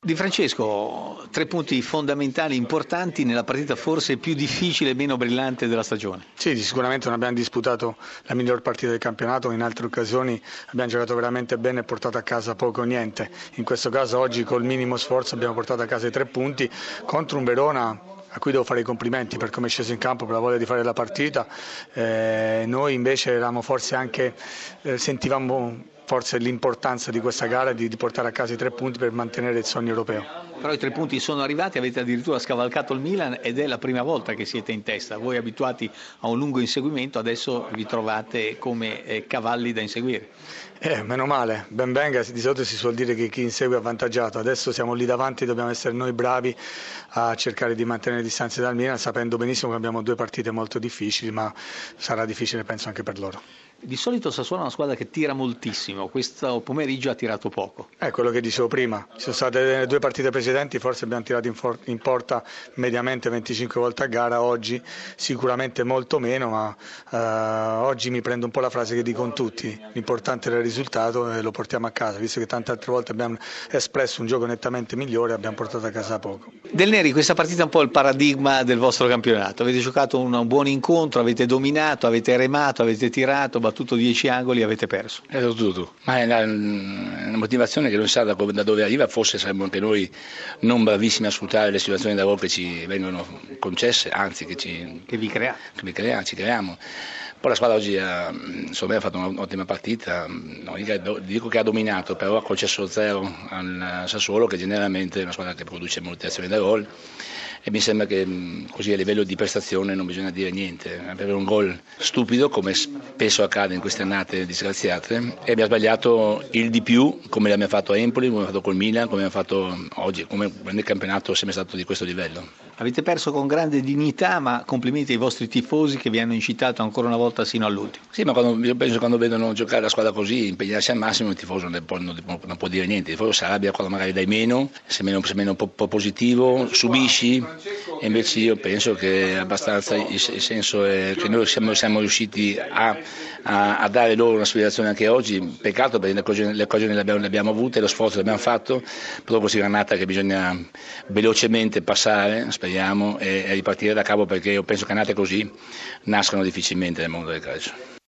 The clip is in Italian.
Di Francesco, tre punti fondamentali importanti nella partita forse più difficile e meno brillante della stagione. Sì, sicuramente non abbiamo disputato la miglior partita del campionato, in altre occasioni abbiamo giocato veramente bene e portato a casa poco o niente. In questo caso oggi col minimo sforzo abbiamo portato a casa i tre punti contro un Verona a cui devo fare i complimenti per come è sceso in campo, per la voglia di fare la partita. Eh, noi invece eravamo forse anche, eh, sentivamo forse l'importanza di questa gara di, di portare a casa i tre punti per mantenere il sogno europeo. Però i tre punti sono arrivati, avete addirittura scavalcato il Milan ed è la prima volta che siete in testa. Voi abituati a un lungo inseguimento, adesso vi trovate come eh, cavalli da inseguire. Eh, meno male, ben venga, di solito si suol dire che chi insegue è avvantaggiato, adesso siamo lì davanti, dobbiamo essere noi bravi a cercare di mantenere distanze dal Milan, sapendo benissimo che abbiamo due partite molto difficili, ma sarà difficile penso anche per loro. Di solito Sassuolo è una squadra che tira moltissimo, questo pomeriggio ha tirato poco. È quello che dicevo prima, ci sono state due partite precedenti, forse abbiamo tirato in, for- in, porta mediamente 25 volte a gara, oggi sicuramente molto meno, ma uh, oggi mi prendo un po' la frase che dicono tutti, l'importante era il risultato e lo portiamo a casa, visto che tante altre volte abbiamo espresso un gioco nettamente migliore, abbiamo portato a casa poco. Del Neri, questa partita è un po' il paradigma del vostro campionato, avete giocato un buon incontro, avete dominato, avete remato, avete tirato, battuto 10 angoli e avete perso. È tutto tu. Ma è una, una motivazione che non sa da, da, dove arriva, forse saremmo anche noi non bravissimi a sfruttare le situazioni da gol che ci vengono concesse, anzi che, ci, che vi crea. Che vi crea, ci creiamo. Poi la squadra oggi ha, insomma, ha fatto un'ottima partita, non dico che ha dominato, però ha concesso zero al Sassuolo che generalmente è una squadra che produce molte azioni da gol e mi sembra che così a livello di prestazione non bisogna dire niente. Avere un gol stupido come spesso accade in queste annate disgraziate e abbiamo sbagliato il di più come l'abbiamo fatto a Empoli, come abbiamo fatto col Milan, come abbiamo fatto oggi, come nel campionato sempre stato di questo livello. Avete perso con grande dignità, ma complimenti ai vostri tifosi che vi hanno incitato ancora una volta sino all'ultimo. Sì, ma quando, io penso che quando vedono giocare la squadra così, impegnarsi al massimo, il tifoso non può, non, non può dire niente. Il tifoso si arrabbia quando magari dai meno, se meno, se meno un po' positivo, subisci, invece io penso che abbastanza il, senso è che noi siamo, siamo riusciti a, a, a, dare loro una spiegazione anche oggi, peccato perché le occasioni, le, le, abbiamo, le abbiamo avute, lo sforzo l'abbiamo fatto, purtroppo si è annata che bisogna velocemente passare, speriamo, e, e ripartire da capo perché io penso che annate così nascono difficilmente nel mondo del calcio.